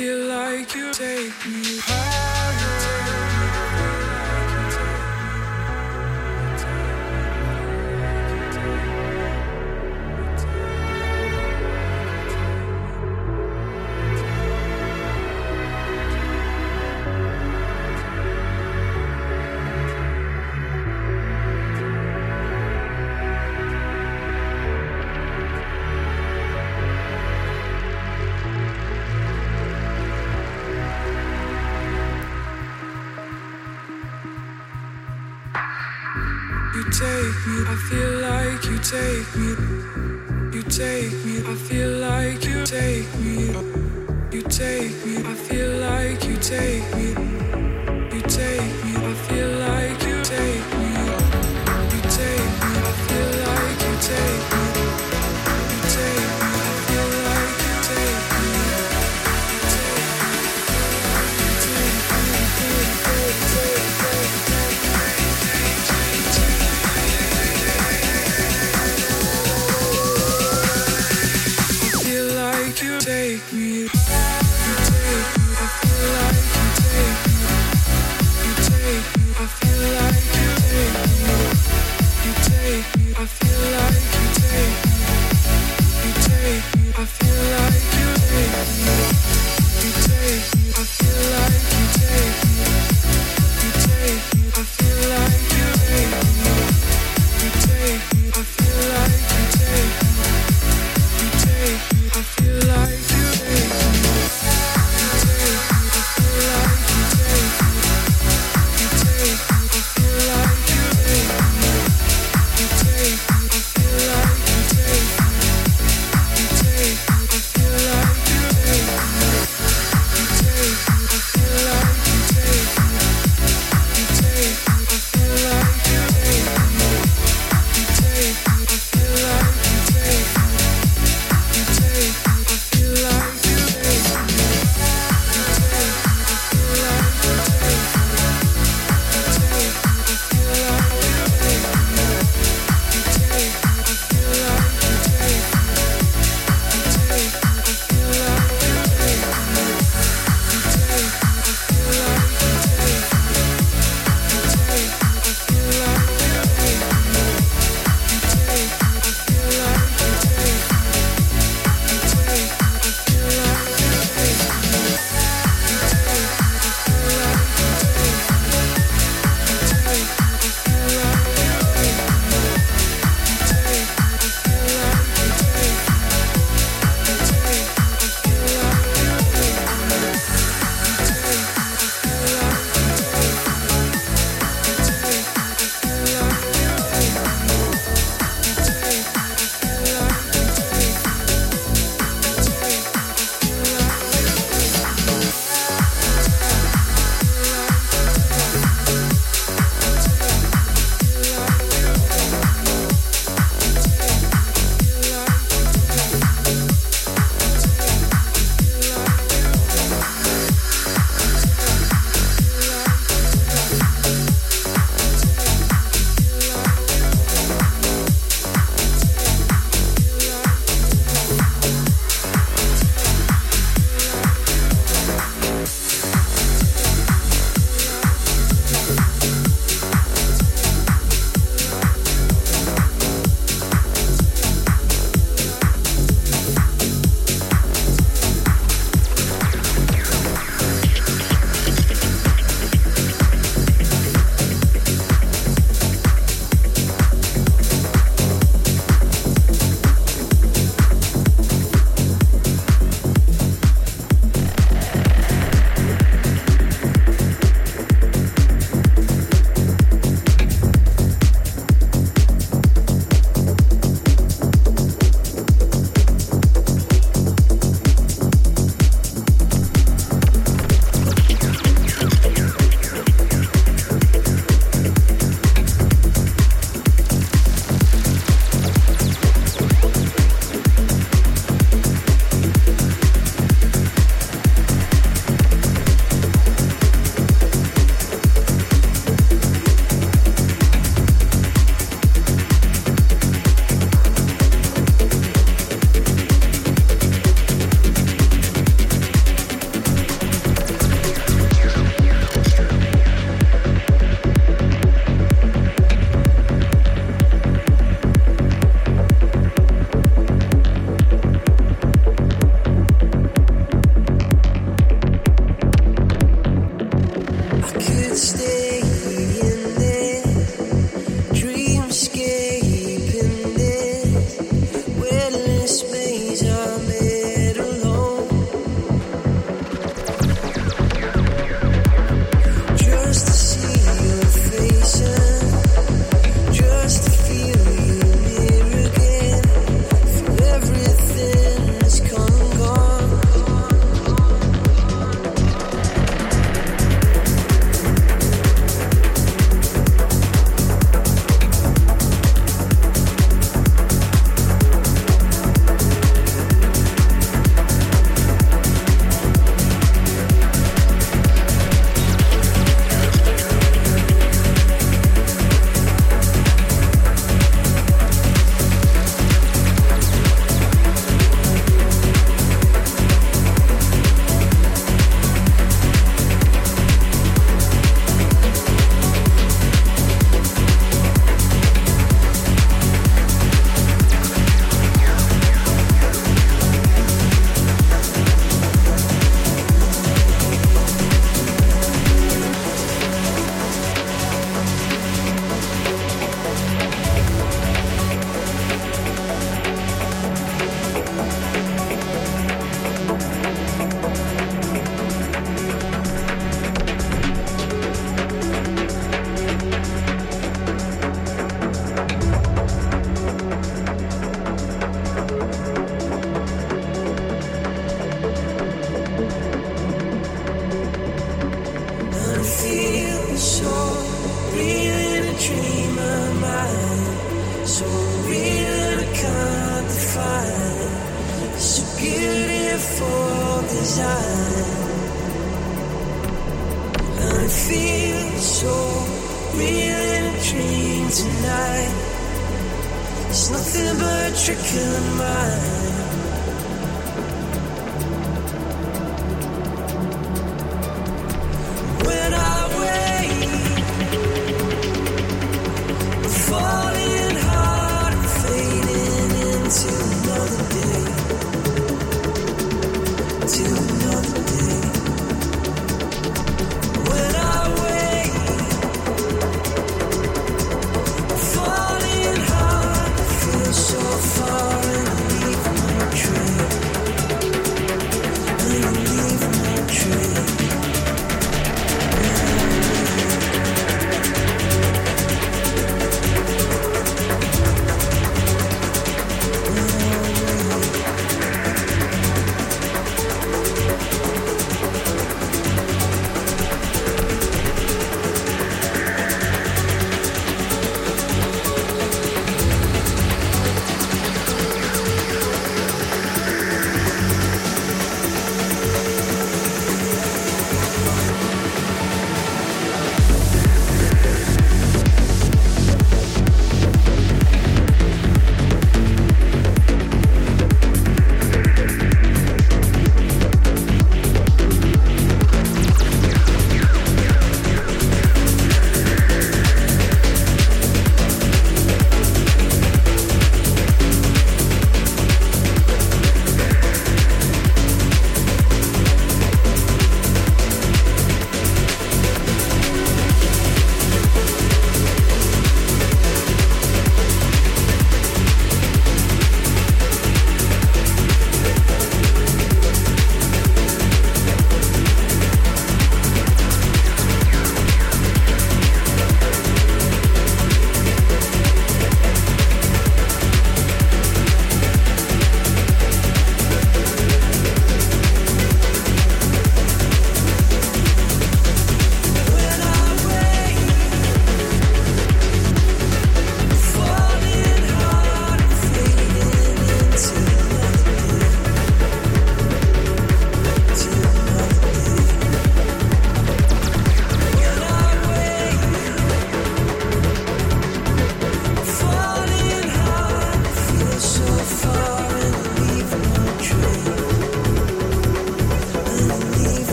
feel like you take me higher.